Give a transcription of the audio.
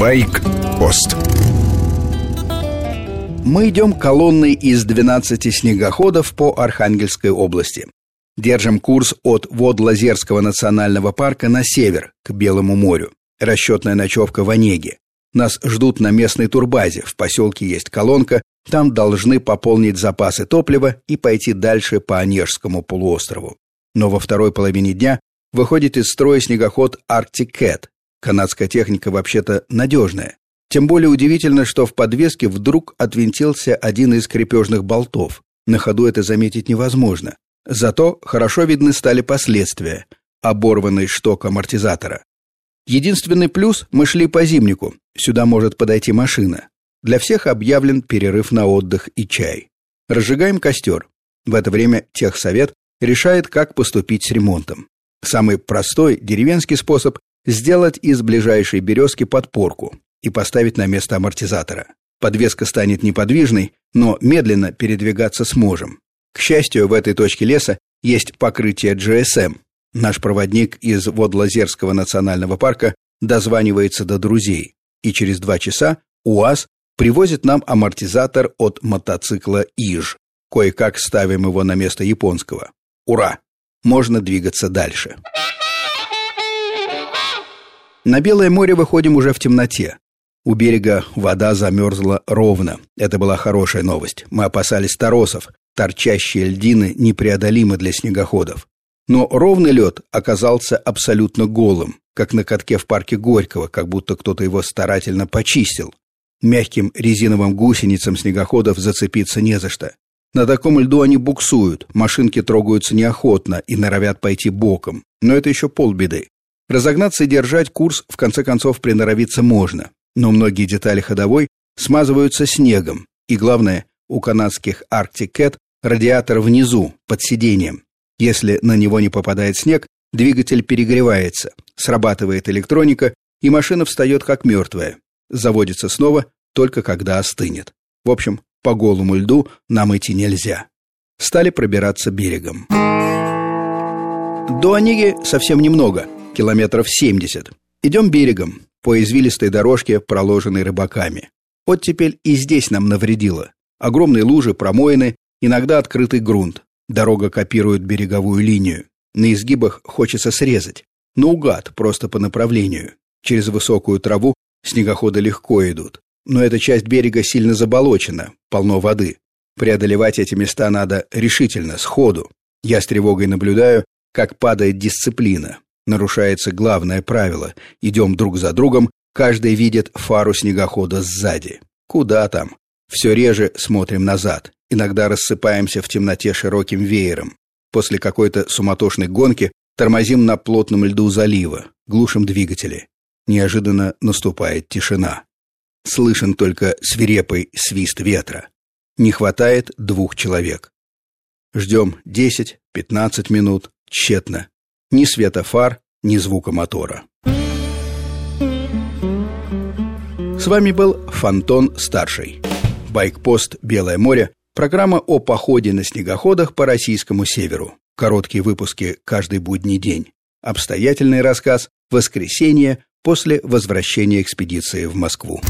Байк-пост Мы идем колонной из 12 снегоходов по Архангельской области. Держим курс от вод Лазерского национального парка на север, к Белому морю. Расчетная ночевка в Онеге. Нас ждут на местной турбазе. В поселке есть колонка. Там должны пополнить запасы топлива и пойти дальше по Онежскому полуострову. Но во второй половине дня выходит из строя снегоход Cat. Канадская техника вообще-то надежная. Тем более удивительно, что в подвеске вдруг отвинтился один из крепежных болтов. На ходу это заметить невозможно. Зато хорошо видны стали последствия. Оборванный шток амортизатора. Единственный плюс – мы шли по зимнику. Сюда может подойти машина. Для всех объявлен перерыв на отдых и чай. Разжигаем костер. В это время техсовет решает, как поступить с ремонтом. Самый простой деревенский способ – сделать из ближайшей березки подпорку и поставить на место амортизатора. Подвеска станет неподвижной, но медленно передвигаться сможем. К счастью, в этой точке леса есть покрытие GSM. Наш проводник из Водлазерского национального парка дозванивается до друзей, и через два часа УАЗ привозит нам амортизатор от мотоцикла «Иж». Кое-как ставим его на место японского. Ура! Можно двигаться дальше. На Белое море выходим уже в темноте. У берега вода замерзла ровно. Это была хорошая новость. Мы опасались торосов. Торчащие льдины непреодолимы для снегоходов. Но ровный лед оказался абсолютно голым, как на катке в парке Горького, как будто кто-то его старательно почистил. Мягким резиновым гусеницам снегоходов зацепиться не за что. На таком льду они буксуют, машинки трогаются неохотно и норовят пойти боком. Но это еще полбеды. Разогнаться и держать курс в конце концов приноровиться можно. Но многие детали ходовой смазываются снегом. И главное, у канадских Arctic Cat радиатор внизу, под сиденьем. Если на него не попадает снег, двигатель перегревается, срабатывает электроника, и машина встает как мертвая. Заводится снова, только когда остынет. В общем, по голому льду нам идти нельзя. Стали пробираться берегом. До Онеги совсем немного, километров 70. Идем берегом, по извилистой дорожке, проложенной рыбаками. Вот теперь и здесь нам навредило. Огромные лужи, промоины, иногда открытый грунт. Дорога копирует береговую линию. На изгибах хочется срезать. Наугад, просто по направлению. Через высокую траву снегоходы легко идут но эта часть берега сильно заболочена, полно воды. Преодолевать эти места надо решительно, сходу. Я с тревогой наблюдаю, как падает дисциплина. Нарушается главное правило. Идем друг за другом, каждый видит фару снегохода сзади. Куда там? Все реже смотрим назад. Иногда рассыпаемся в темноте широким веером. После какой-то суматошной гонки тормозим на плотном льду залива, глушим двигатели. Неожиданно наступает тишина. Слышен только свирепый свист ветра. Не хватает двух человек. Ждем 10-15 минут, тщетно. Ни света фар, ни звука мотора. С вами был Фантон Старший. Байкпост «Белое море» – программа о походе на снегоходах по российскому северу. Короткие выпуски каждый будний день. Обстоятельный рассказ «Воскресенье» после возвращения экспедиции в Москву.